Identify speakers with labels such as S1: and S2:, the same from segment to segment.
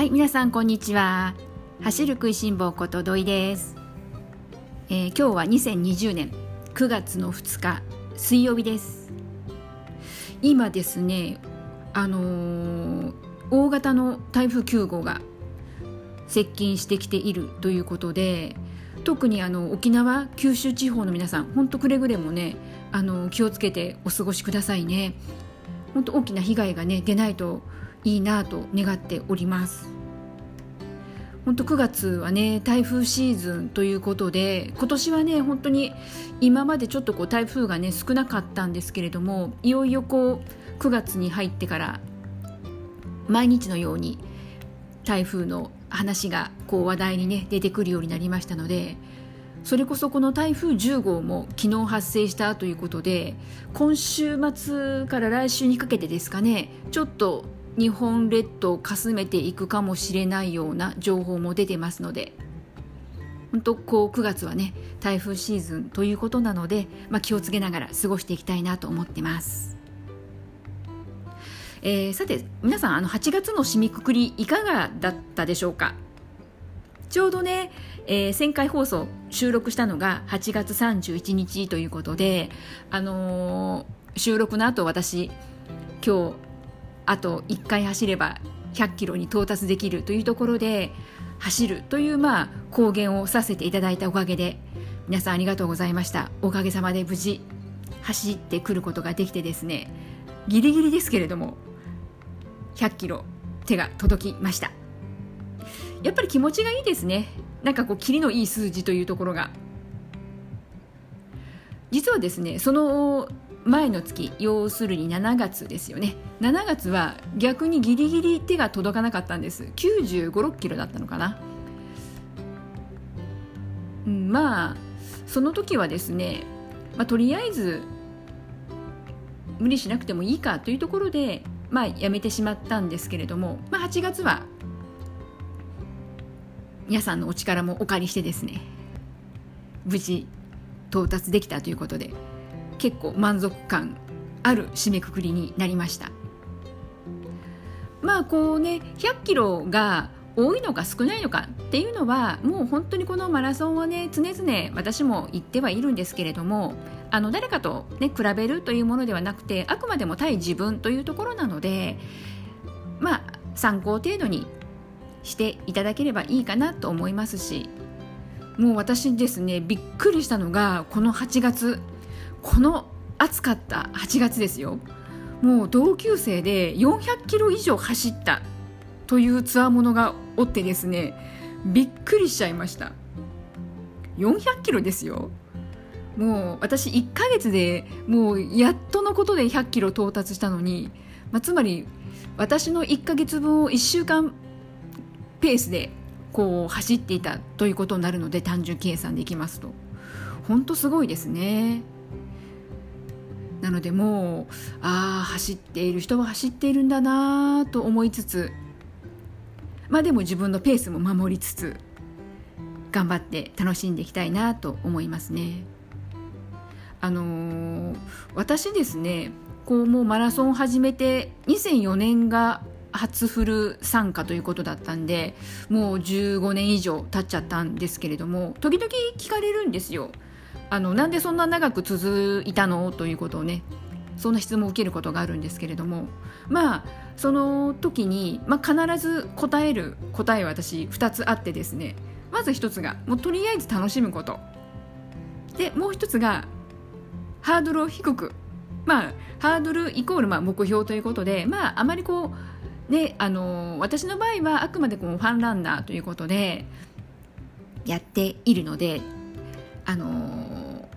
S1: はい皆さんこんにちは。走る食いしん坊こと土井です、えー、今日は2020年9月の2日水曜日です。今ですねあのー、大型の台風9号が接近してきているということで特にあの沖縄九州地方の皆さん本当くれぐれもねあの気をつけてお過ごしくださいね。本当大きな被害がね出ないといいなと願っております。本当9月はね台風シーズンということで今年はね本当に今までちょっとこう台風がね少なかったんですけれどもいよいよこう9月に入ってから毎日のように台風の話がこう話題にね出てくるようになりましたのでそれこそこの台風10号も昨日発生したということで今週末から来週にかけてですかねちょっと日本列島をかすめていくかもしれないような情報も出てますので本当こう9月はね台風シーズンということなので、まあ、気をつけながら過ごしていきたいなと思ってます。えー、さて皆さんあの8月の締めくくりいかがだったでしょうか？ちょうどね、えー、1000回放送収録したのが8月31日ということで、あのー、収録の後私今日あと1回走れば100キロに到達できるというところで走るというまあ公言をさせていただいたおかげで皆さんありがとうございました。おかげさまで無事走ってくることができてですねギリギリですけれども100キロ手が届きました。やっぱり気持ちがいいですね。なんかこうキリのいい数字というところが。実はですねその前の月要するに7月ですよね。7月は逆にギリギリ手が届かなかったんです。9 5 6キロだったのかな、まあその時はですね、まあ、とりあえず無理しなくてもいいかというところで、まあ、やめてしまったんですけれども、まあ、8月は皆さんのお力もお借りしてですね無事到達できたということで。結構満足感ある締めくくりになりました。まあこうね100キロが多いのか少ないのかっていうのはもう本当にこのマラソンはね常々私も言ってはいるんですけれどもあの誰かと、ね、比べるというものではなくてあくまでも対自分というところなのでまあ参考程度にしていただければいいかなと思いますしもう私ですねびっくりしたのがこの8月この暑かった8月ですよ。もう同級生で400キロ以上走ったというつわものがおってですねびっくりしちゃいました。400キロですよ。もう私1ヶ月でもうやっとのことで100キロ到達したのに、まあ、つまり私の1ヶ月分を1週間ペースでこう走っていたということになるので単純計算できますと。本当すごいですね。なのでもうああ走っている人は走っているんだなと思いつつまあでも自分のペースも守りつつ頑張って楽しんでいきたいなと思いますね。あのー、私ですねこうもうマラソンを始めて2004年が初フル参加ということだったんでもう15年以上経っちゃったんですけれども時々聞かれるんですよ。あのなんでそんな長く続いたの？ということをねそんな質問を受けることがあるんですけれどもまあその時に、まあ、必ず答える答えは私2つあってですねまず1つがもうとりあえず楽しむこと。でもう1つがハードルを低くまあハードルイコールまあ目標ということでまああまりこうねあの私の場合はあくまでこうファンランナーということでやっているのであの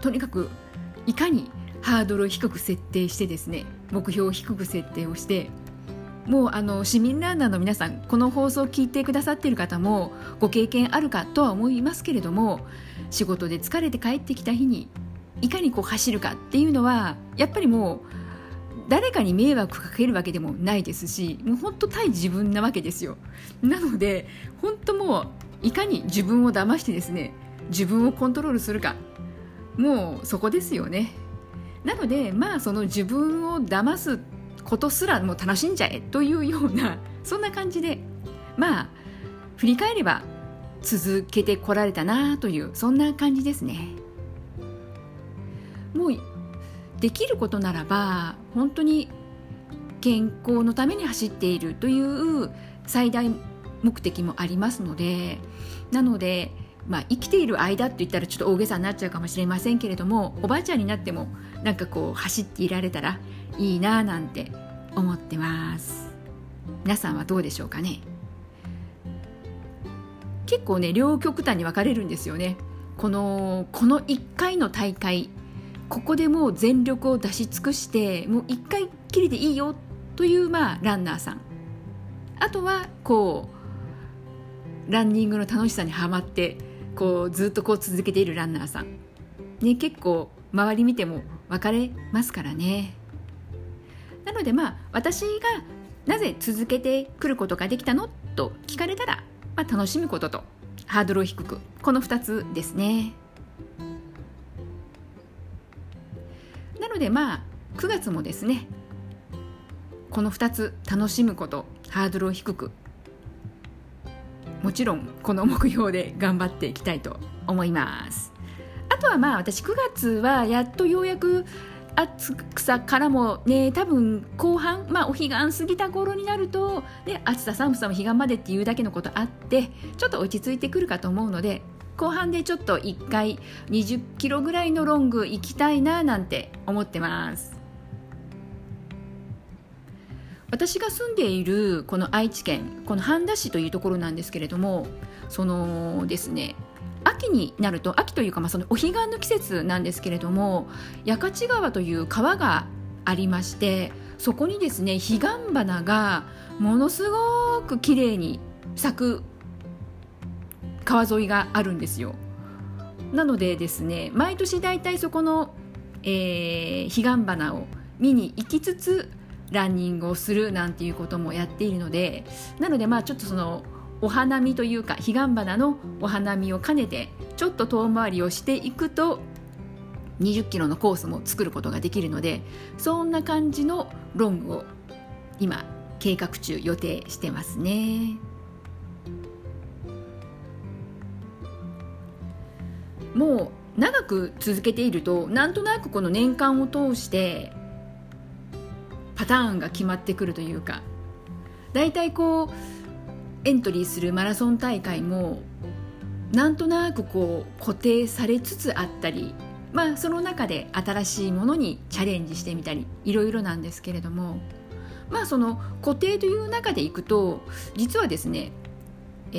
S1: とにかくいかにハードルを低く設定してですね目標を低く設定をしてもうあの市民ランナーの皆さんこの放送を聞いてくださっている方もご経験あるかとは思いますけれども仕事で疲れて帰ってきた日にいかにこう走るかっていうのはやっぱりもう誰かに迷惑かけるわけでもないですしもう本当対自分なわけですよ。なので本当もういかに自分を騙してですね自分をコントロールするか。もうそこですよね。なのでまあその自分を騙すことすらもう楽しんじゃえというようなそんな感じでまあ振り返れば続けてこられたなというそんな感じですね。もうできることならば本当に健康のために走っているという最大目的もありますのでなので、まあ、生きている間って言ったらちょっと大げさになっちゃうかもしれませんけれどもおばあちゃんになってもなんかこう走っていられたらいいなぁなんて思ってます。皆さんはどうでしょうかね。結構ね両極端に分かれるんですよね。このこの1回の大会ここでもう全力を出し尽くしてもう1回きりでいいよというまあランナーさん。あとはこうランニングの楽しさにはまってこうずっとこう続けているランナーさん、ね、結構周り見ても分かれますからね。なのでまあ私がなぜ続けてくることができたのと聞かれたら、まあ、楽しむこととハードルを低くこの2つですね。なのでまあ9月もですねこの2つ楽しむことハードルを低くもちろんこの目標で頑張っていきたいと思います。あとはまあ私9月はやっとようやく暑さからもね多分後半まあお彼岸過ぎた頃になると、ね、暑さ寒さも彼岸までっていうだけのことあってちょっと落ち着いてくるかと思うので後半でちょっと1回20キロぐらいのロング行きたいななんて思ってます。私が住んでいるこの愛知県この半田市というところなんですけれどもそのですね秋になると秋というかまあそのお彼岸の季節なんですけれども八勝川という川がありましてそこにですね彼岸花がものすごく綺麗に咲く川沿いがあるんですよ。なのでですね毎年だいたいそこの、えー、彼岸花を見に行きつつランニングをするなんていうこともやっているのでなのでまあちょっとそのお花見というか彼岸花のお花見を兼ねてちょっと遠回りをしていくと20キロのコースも作ることができるのでそんな感じのロングを今計画中予定してますね。もう長く続けているとなんとなくこの年間を通してパターンが決まってくるというか。大体こうエントリーするマラソン大会もなんとなくこう固定されつつあったりまあその中で新しいものにチャレンジしてみたりいろいろなんですけれども。まあその固定という中でいくと実はですね、え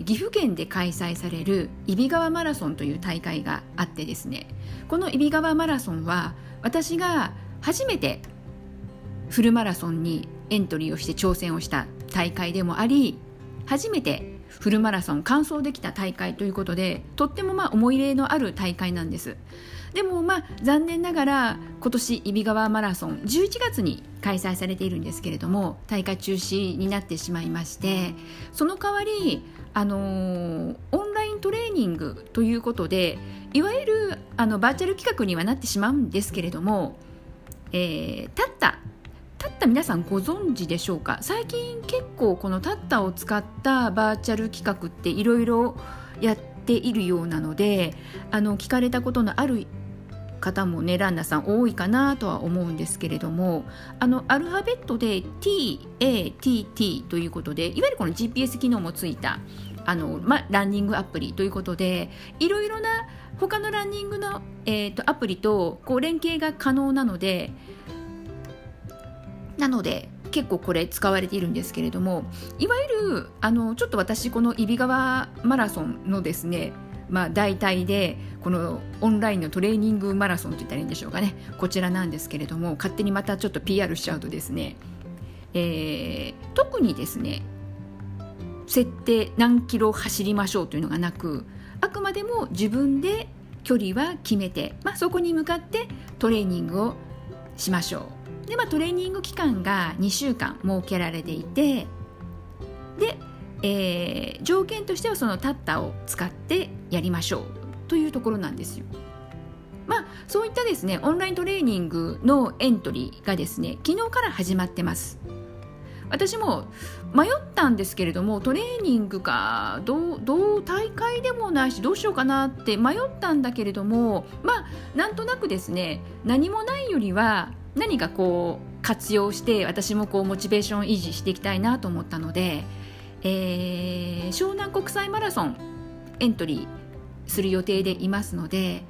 S1: ー、岐阜県で開催される揖斐川マラソンという大会があってですね。この揖斐川マラソンは私が初めてフルマラソンにエントリーをして挑戦をした大会でもあり初めてフルマラソン完走できた大会ということでとってもまあ思い入れのある大会なんです。でもまあ残念ながら今年揖斐川マラソン11月に開催されているんですけれども大会中止になってしまいましてその代わりあのー、オンライントレーニングということでいわゆるあのバーチャル企画にはなってしまうんですけれども、えー、立ったッタ皆さんご存知でしょうか？最近結構このタッタを使ったバーチャル企画っていろいろやっているようなのであの聞かれたことのある方もねランナーさん多いかなとは思うんですけれどもあのアルファベットで TATT ということでいわゆるこの GPS 機能もついたあの、ま、ランニングアプリということでいろいろな他のランニングの、えーとアプリとこう連携が可能なのでなので結構これ使われているんですけれどもいわゆるあのちょっと私この揖斐川マラソンのですねまあ、代替でこのオンラインのトレーニングマラソンといったらいいんでしょうかね。こちらなんですけれども勝手にまたちょっと PR しちゃうとですね、えー、特にですね設定何キロ走りましょうというのがなくあくまでも自分で距離は決めて、まあ、そこに向かってトレーニングをしましょう。で、まあ、トレーニング期間が2週間設けられていてで、えー、条件としてはそのタッタを使ってやりましょうというところなんですよ。まあ、そういったですねオンライントレーニングのエントリーがですね昨日から始まってます私も迷ったんですけれどもトレーニングかどうどう大会でもないしどうしようかなって迷ったんだけれどもまあなんとなくですね何もないよりは何かこう活用して私もこうモチベーション維持していきたいなと思ったので、えー、湘南国際マラソンエントリーする予定でいますので、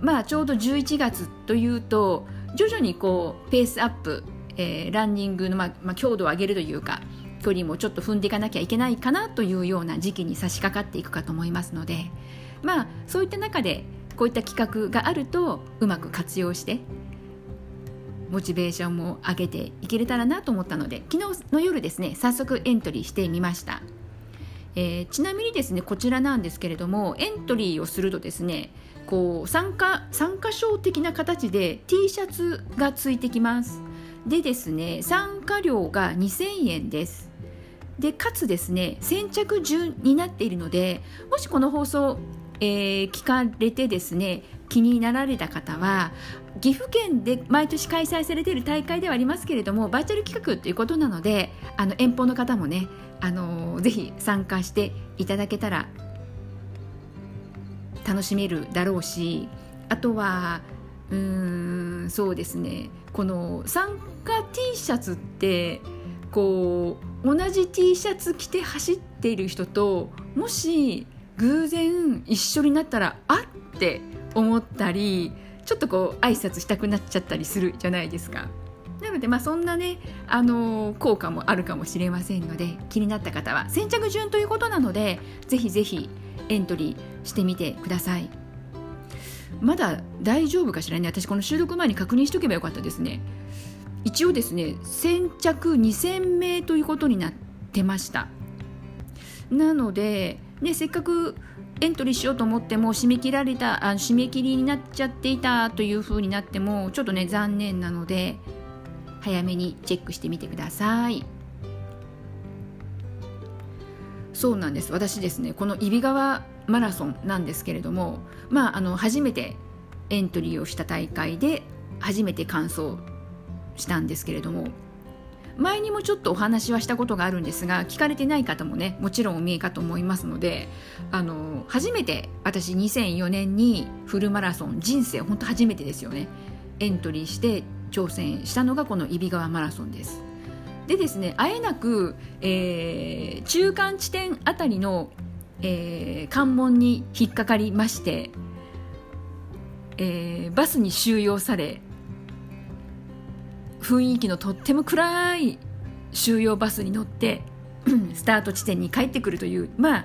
S1: まあ、ちょうど11月というと徐々にこうペースアップ、えー、ランニングの、まあまあ、強度を上げるというか距離もちょっと踏んでいかなきゃいけないかなというような時期に差し掛かっていくかと思いますので、まあ、そういった中でこういった企画があるとうまく活用してモチベーションも上げていけれたらなと思ったので昨日の夜ですね早速エントリーしてみました、えー、ちなみにですねこちらなんですけれどもエントリーをするとですねこう参加参加賞的な形で T シャツがついてきます。でですね参加料が2000円です。でかつですね先着順になっているのでもしこの放送、えー、聞かれてですね気になられた方は岐阜県で毎年開催されている大会ではありますけれどもバーチャル企画ということなのであの遠方の方もねあのぜひ参加していただけたら楽しめるだろうしあとはうーんそうですねこの参加 T シャツってこう同じ T シャツ着て走っている人ともし偶然一緒になったらあって思ったりちょっとこう挨拶したくなっちゃったりするじゃないですか。なので、まあ、そんなね、あの、効果もあるかもしれませんので気になった方は先着順ということなのでぜひぜひエントリーしてみてください。まだ大丈夫かしらね。私この収録前に確認しておけばよかったですね。一応ですね先着2000名ということになってました。なので、ね、せっかくエントリーしようと思っても締め切られたあ締め切りになっちゃっていたというふうになってもちょっとね残念なので早めにチェックしてみてください。そうなんです。私ですねこの揖斐川マラソンなんですけれどもまああの初めてエントリーをした大会で初めて完走したんですけれども前にもちょっとお話はしたことがあるんですが聞かれてない方もねもちろんお見えかと思いますのであの初めて私2004年にフルマラソン人生本当初めてですよね。エントリーして挑戦したのがこの揖斐川マラソンです。でですねあえなく、えー、中間地点あたりの、えー、関門に引っかかりまして、えー、バスに収容され雰囲気のとっても暗い収容バスに乗って スタート地点に帰ってくるというまあ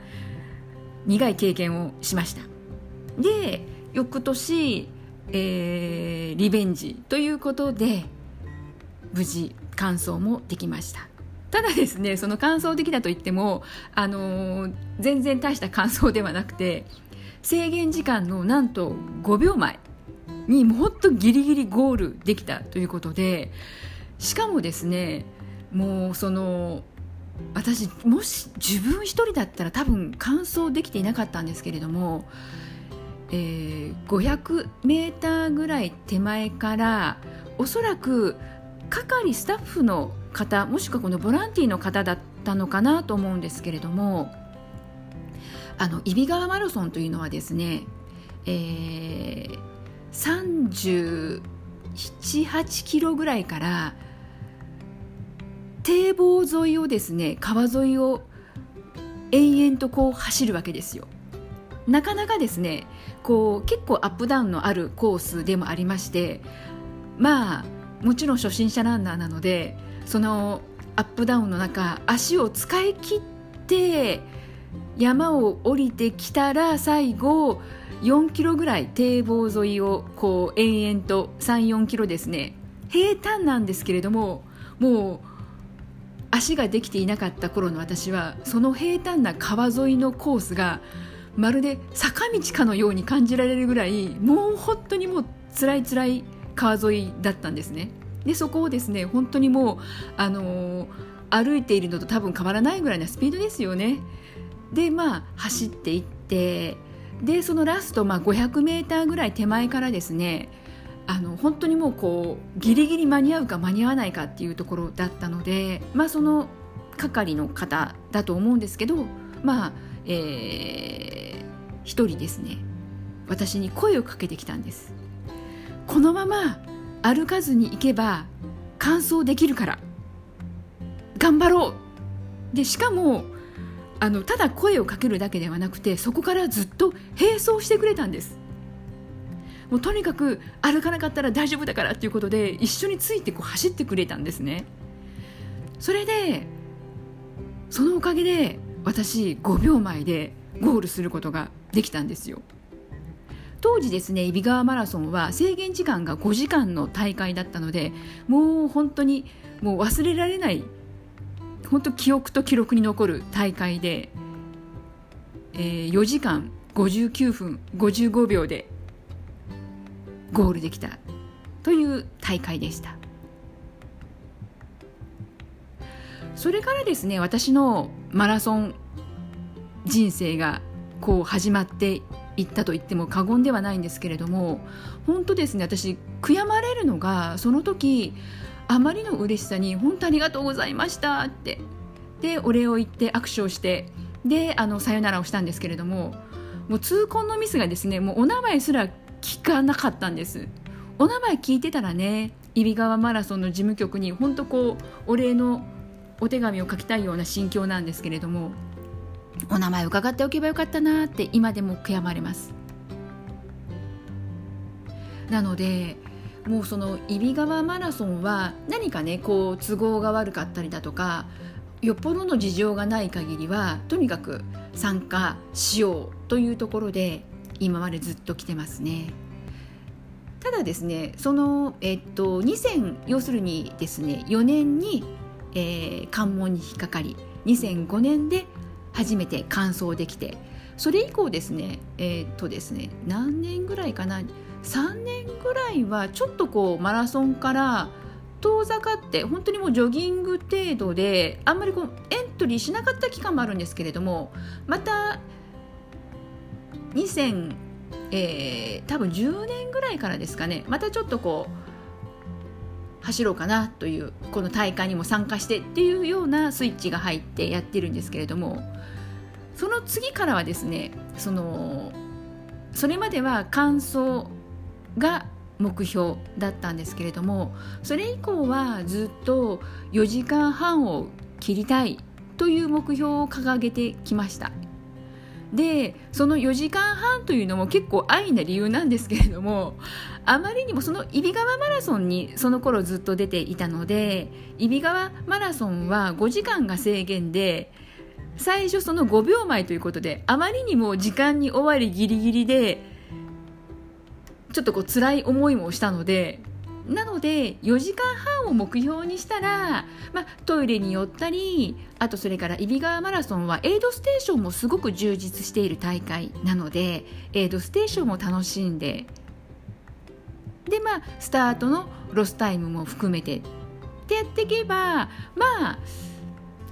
S1: 苦い経験をしました。で翌年、えー、リベンジということで無事完走もできました。ただですねその完走できたといっても、あのー、全然大した完走ではなくて制限時間のなんと5秒前。にもっとギリギリゴールできたということでしかもですねもうその私もし自分一人だったら多分完走できていなかったんですけれども、えー、500メーターぐらい手前からおそらく係スタッフの方もしくはこのボランティーの方だったのかなと思うんですけれどもあの揖斐川マラソンというのはですね、えー378キロぐらいから堤防沿いをですね川沿いを延々とこう走るわけですよ。なかなかですねこう結構アップダウンのあるコースでもありましてまあもちろん初心者ランナーなのでそのアップダウンの中足を使い切って山を降りてきたら最後4キロぐらい堤防沿いをこう延々と34キロですね。平坦なんですけれどももう足ができていなかった頃の私はその平坦な川沿いのコースがまるで坂道かのように感じられるぐらいもう本当にもう辛い辛い川沿いだったんですね。でそこをですね本当にもうあのー、歩いているのと多分変わらないぐらいなスピードですよね。でまあ走っていってでそのラスト、まあ、500メーターぐらい手前からですねあの本当にもうこうギリギリ間に合うか間に合わないかっていうところだったので、まあ、その係の方だと思うんですけどまあえー、一人ですね私に声をかけてきたんです。このまま歩かずに行けば完走できるから頑張ろう。でしかもあのただ声をかけるだけではなくてそこからずっと並走してくれたんです。もうとにかく歩かなかったら大丈夫だからっていうことで一緒についてこう走ってくれたんですね。それでそのおかげで私5秒前でゴールすることができたんですよ。当時ですね揖斐川マラソンは制限時間が5時間の大会だったのでもう本当にもう忘れられない本当記憶と記録に残る大会で、えー、4時間59分55秒でゴールできたという大会でした。それからですね私のマラソン人生がこう始まっていったと言っても過言ではないんですけれども本当ですね私悔やまれるのがその時あまりの嬉しさに本当ありがとうございましたって。でお礼を言って握手をしてであのさよならをしたんですけれどももう痛恨のミスがですねもうお名前すら聞かなかったんです。お名前聞いてたらね揖斐川マラソンの事務局に本当こうお礼のお手紙を書きたいような心境なんですけれどもお名前伺っておけばよかったなって今でも悔やまれます。なのでもうその揖斐川マラソンは何かねこう都合が悪かったりだとかよっぽどの事情がない限りはとにかく参加しようというところで今までずっと来てますね。ただですねその、えっと、2000要するにですね4年に、えー、関門に引っかかり2005年で初めて完走できてそれ以降ですねえ、っとですね何年ぐらいかな3年ぐらいはちょっとこうマラソンから遠ざかって本当にもうジョギング程度であんまりこうエントリーしなかった期間もあるんですけれどもまた2000、えー、多分10年ぐらいからですかねまたちょっとこう走ろうかなというこの大会にも参加してっていうようなスイッチが入ってやってるんですけれどもその次からはですねそのそれまでは完走が目標だったんですけれどもそれ以降はずっと4時間半を切りたいという目標を掲げてきました。でその4時間半というのも結構安易な理由なんですけれどもあまりにもその揖斐川マラソンにその頃ずっと出ていたので揖斐川マラソンは5時間が制限で最初その5秒前ということであまりにも時間に追われギリギリでちょっとこう辛い思いもしたのでなので4時間半を目標にしたら、まあ、トイレに寄ったりあとそれからいびがわマラソンはエイドステーションもすごく充実している大会なのでエイドステーションも楽しんででまあスタートのロスタイムも含めてってやっていけばまあ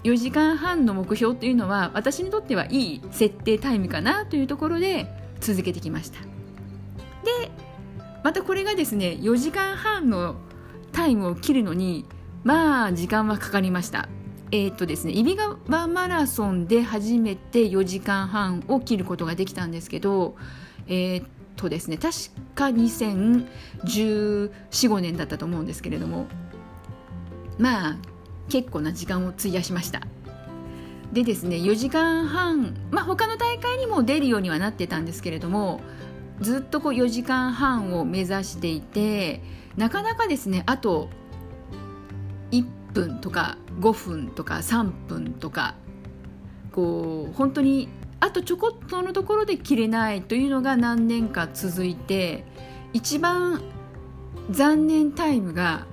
S1: 4時間半の目標っていうのは私にとってはいい設定タイムかなというところで続けてきました。でまたこれがですね4時間半のタイムを切るのにまあ時間はかかりました。えー、っとですね揖斐川マラソンで初めて4時間半を切ることができたんですけどえー、っとですね確か201415年だったと思うんですけれどもまあ結構な時間を費やしました。でですね4時間半、まあ、他の大会にも出るようにはなってたんですけれどもずっとこう4時間半を目指していてなかなかですねあと1分とか5分とか3分とかこう本当にあとちょこっとのところで切れないというのが何年か続いて一番残念タイムが、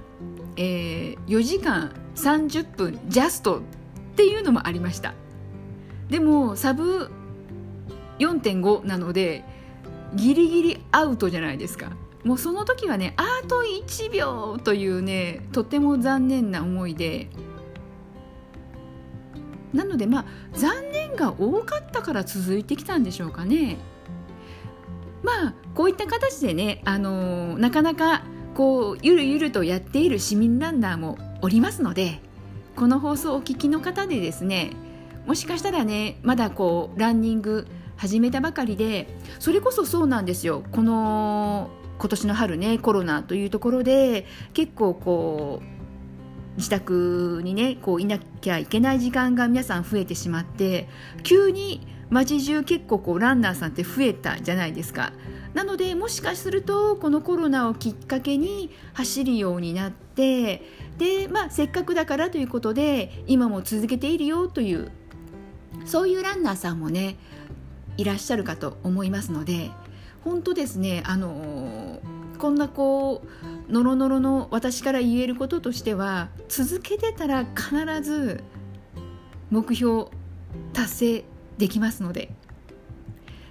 S1: えー、4時間30分ジャストっていうのもありました。でもサブ4.5なのでギリギリアウトじゃないですか。もうその時はねあと1秒というねとても残念な思いで。なのでまあ残念が多かったから続いてきたんでしょうかね。まあこういった形でね、あのー、なかなかこうゆるゆるとやっている市民ランナーもおりますのでこの放送をお聞きの方でですねもしかしたらねまだこうランニング始めたばかりでそれこそそうなんですよ。この今年の春ねコロナというところで結構こう自宅にねこういなきゃいけない時間が皆さん増えてしまって急に街中結構こうランナーさんって増えたじゃないですか。なのでもしかするとこのコロナをきっかけに走るようになってで、まあ、せっかくだからということで今も続けているよというそういうランナーさんもねいらっしゃるかと思いますので本当ですねあのこんなこうノロノロの私から言えることとしては続けてたら必ず目標達成できますので。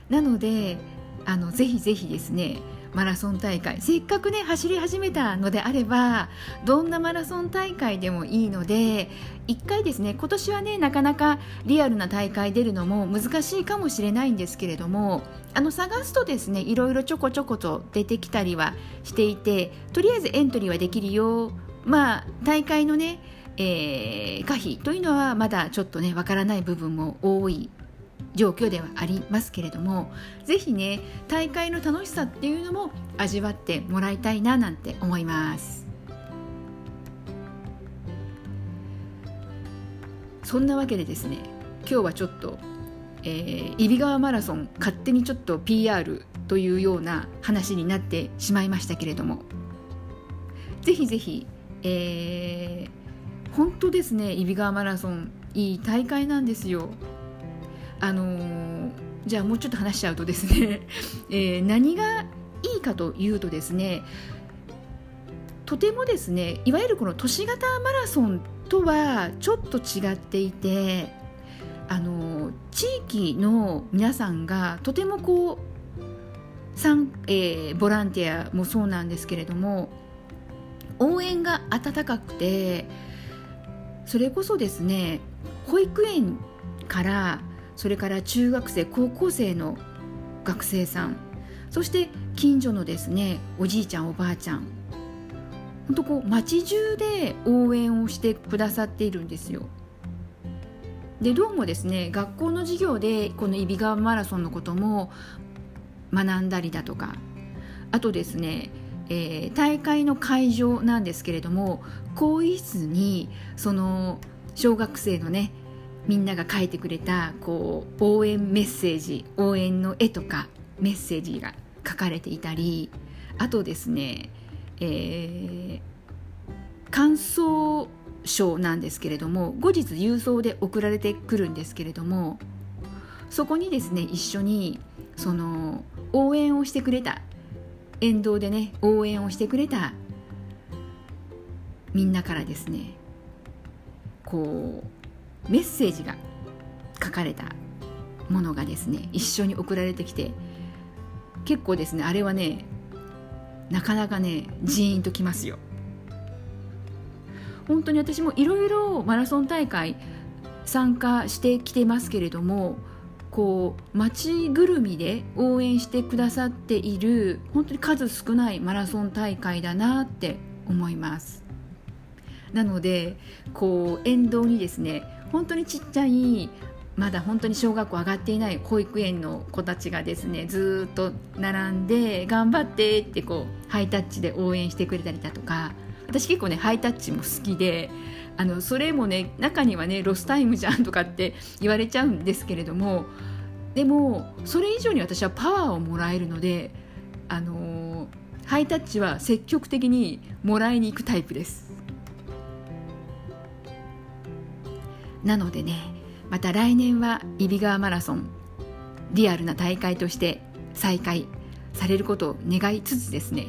S1: なのであのぜひぜひですねマラソン大会。せっかくね走り始めたのであればどんなマラソン大会でもいいので1回ですね今年はねなかなかリアルな大会出るのも難しいかもしれないんですけれどもあの探すとですねいろいろちょこちょこと出てきたりはしていてとりあえずエントリーはできるよまあ大会のねえー、可否というのはまだちょっとねわからない部分も多い状況ではありますけれどもぜひね大会の楽しさっていうのも味わってもらいたいななんて思います。そんなわけでですね今日はちょっとえー、揖斐川マラソン勝手にちょっと PR というような話になってしまいましたけれどもぜひぜひ、えー、本当ですね揖斐川マラソンいい大会なんですよ。あのー、じゃあもうちょっと話しちゃうとですね、えー、何がいいかというとですねとてもですねいわゆるこの都市型マラソンとはちょっと違っていてあの地域の皆さんがとてもこうさん、えー、ボランティアもそうなんですけれども応援が温かくてそれこそですね保育園からそれから中学生高校生の学生さん。そして近所のですねおじいちゃんおばあちゃん。本当こう街中で応援をしてくださっているんですよ。でどうもですね学校の授業でこの揖斐川マラソンのことも学んだりだとか。あとですね、えー、大会の会場なんですけれども更衣室にその小学生のねみんなが書いてくれたこう応援メッセージ応援の絵とかメッセージが書かれていたりあとですね、えー、感想書なんですけれども後日郵送で送られてくるんですけれどもそこにですね一緒にその応援をしてくれた沿道でね応援をしてくれたみんなからですねこうメッセージが書かれたものがですね一緒に送られてきて結構ですねあれはねなかなかねジーンときますよ。本当に私もいろいろマラソン大会参加してきてますけれどもこう街ぐるみで応援してくださっている本当に数少ないマラソン大会だなって思います。なのでこう沿道にですね本当にちっちゃいまだ本当に小学校上がっていない保育園の子たちがですねずっと並んで頑張ってってこうハイタッチで応援してくれたりだとか私結構ねハイタッチも好きであのそれもね中にはねロスタイムじゃんとかって言われちゃうんですけれどもでもそれ以上に私はパワーをもらえるのであのハイタッチは積極的にもらいに行くタイプです。なのでねまた来年は揖斐川マラソンリアルな大会として再開されることを願いつつですね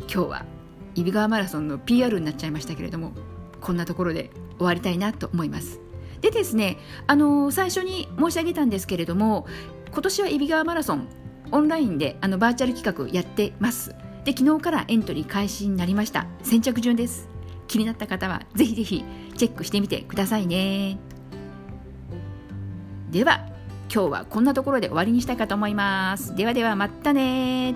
S1: 今日は揖斐川マラソンの PR になっちゃいましたけれどもこんなところで終わりたいなと思います。でですねあのー、最初に申し上げたんですけれども今年は揖斐川マラソンオンラインであのバーチャル企画やってます。で昨日からエントリー開始になりました。先着順です。気になった方はぜひぜひチェックしてみてくださいね。では今日はこんなところで終わりにしたいかと思います。ではではまたね